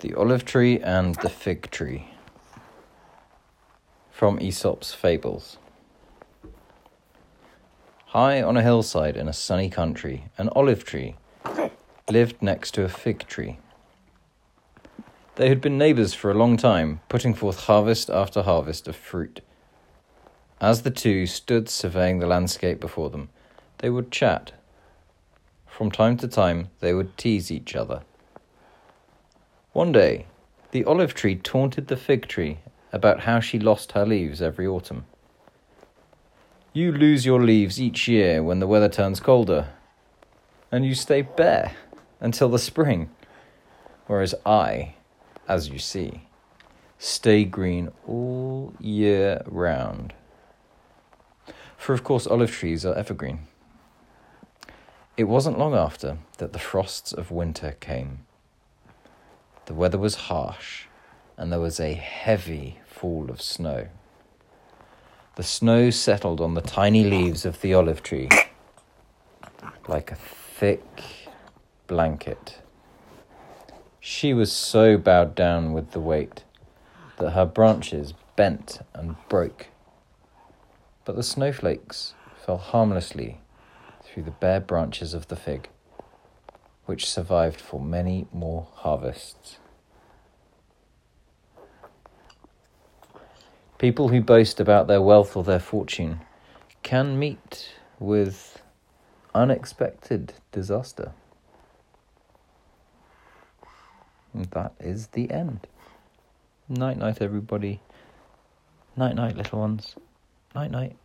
The Olive Tree and the Fig Tree. From Aesop's Fables. High on a hillside in a sunny country, an olive tree lived next to a fig tree. They had been neighbours for a long time, putting forth harvest after harvest of fruit. As the two stood surveying the landscape before them, they would chat. From time to time, they would tease each other. One day, the olive tree taunted the fig tree about how she lost her leaves every autumn. You lose your leaves each year when the weather turns colder, and you stay bare until the spring, whereas I, as you see, stay green all year round. For of course, olive trees are evergreen. It wasn't long after that the frosts of winter came. The weather was harsh, and there was a heavy fall of snow. The snow settled on the tiny leaves of the olive tree like a thick blanket. She was so bowed down with the weight that her branches bent and broke. But the snowflakes fell harmlessly through the bare branches of the fig which survived for many more harvests. People who boast about their wealth or their fortune can meet with unexpected disaster. And that is the end. Night night, everybody. Night night, little ones. Night night.